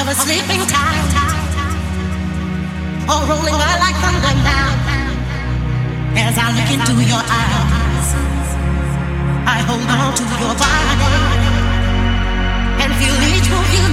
of a sleeping time, or rolling by like thunder now. As I look into your eyes, I hold on to your body and feel each move you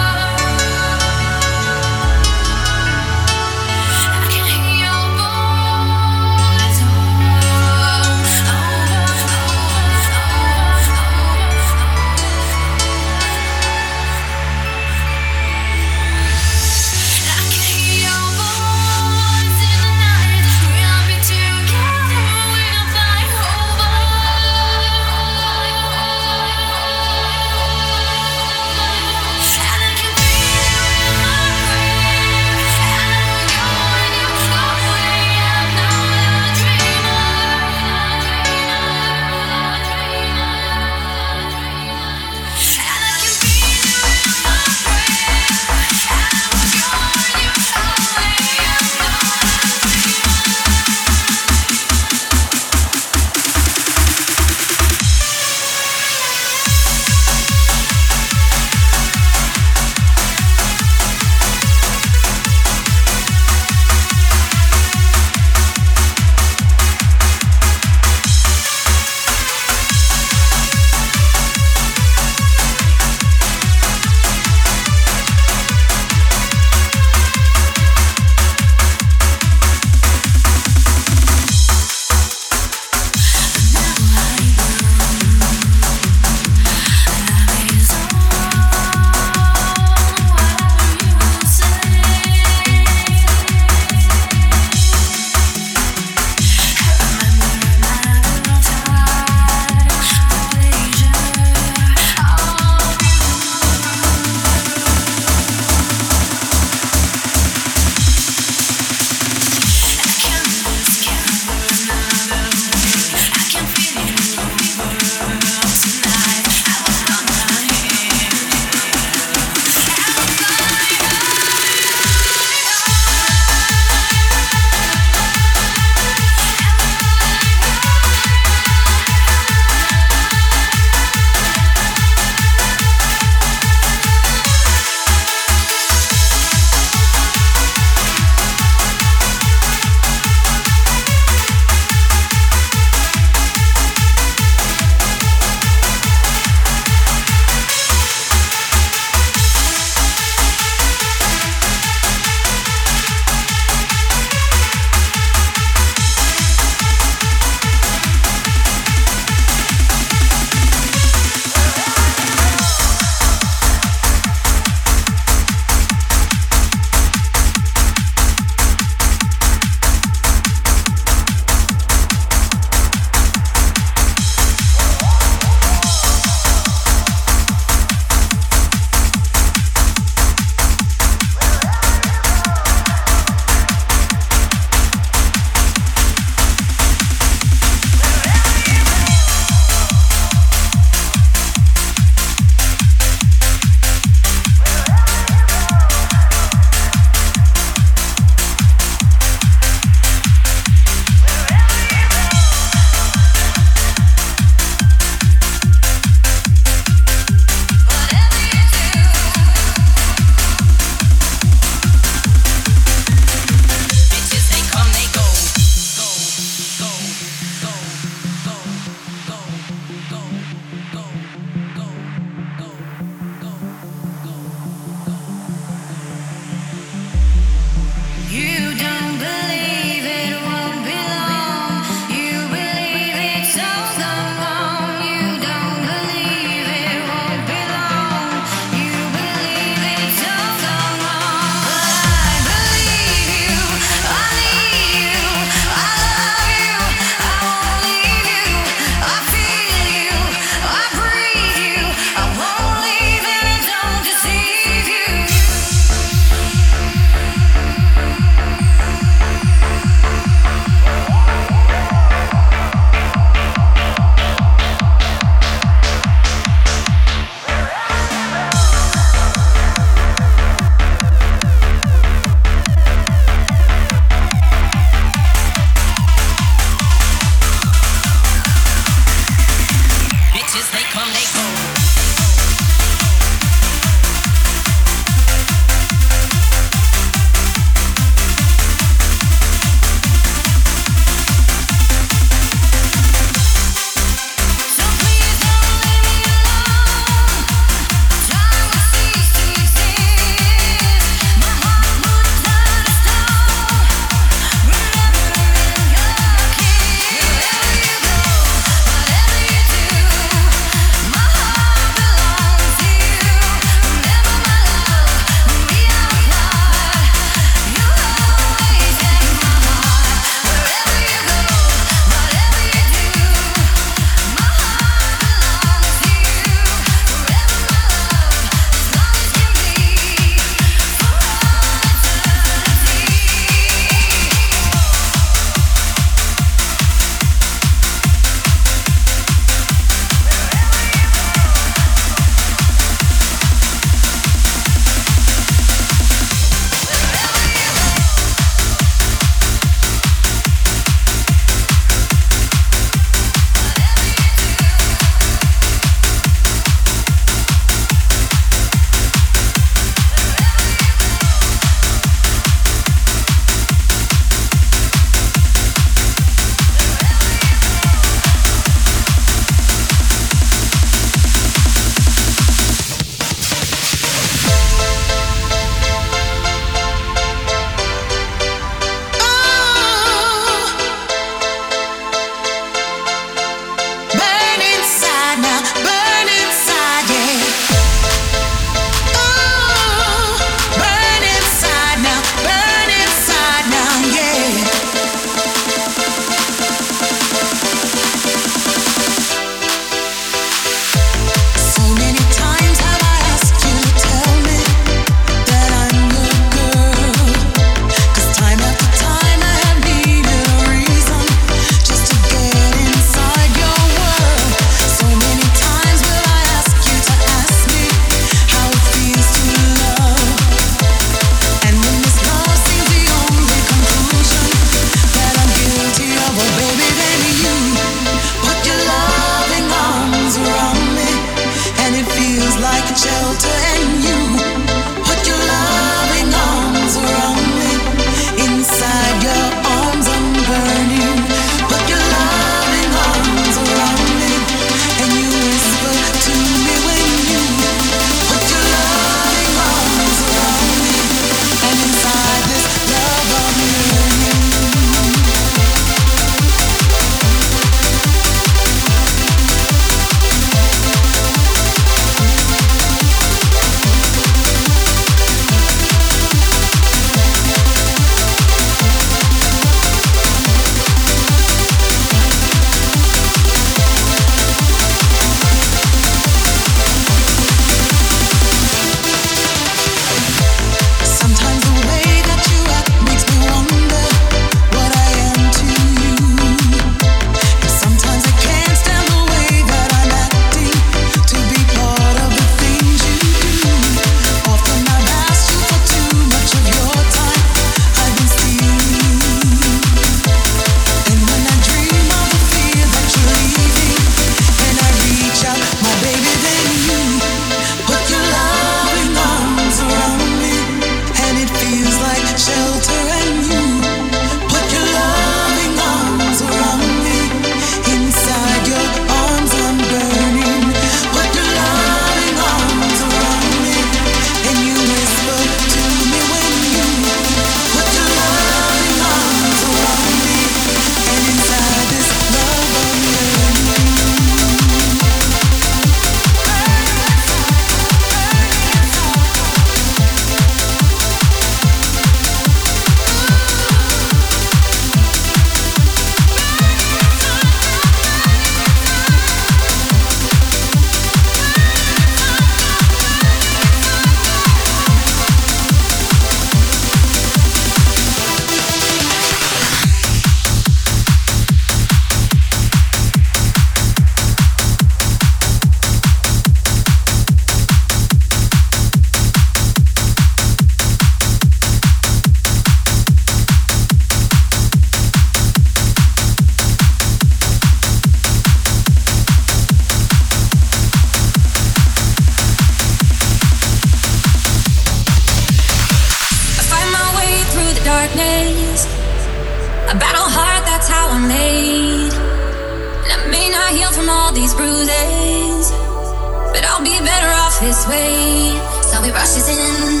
I'll be better off this way. So we rushes in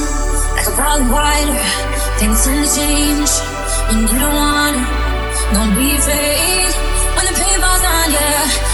like a broad water. Things tend to change when you don't want it. Don't be afraid when the paintball's on you. Yeah.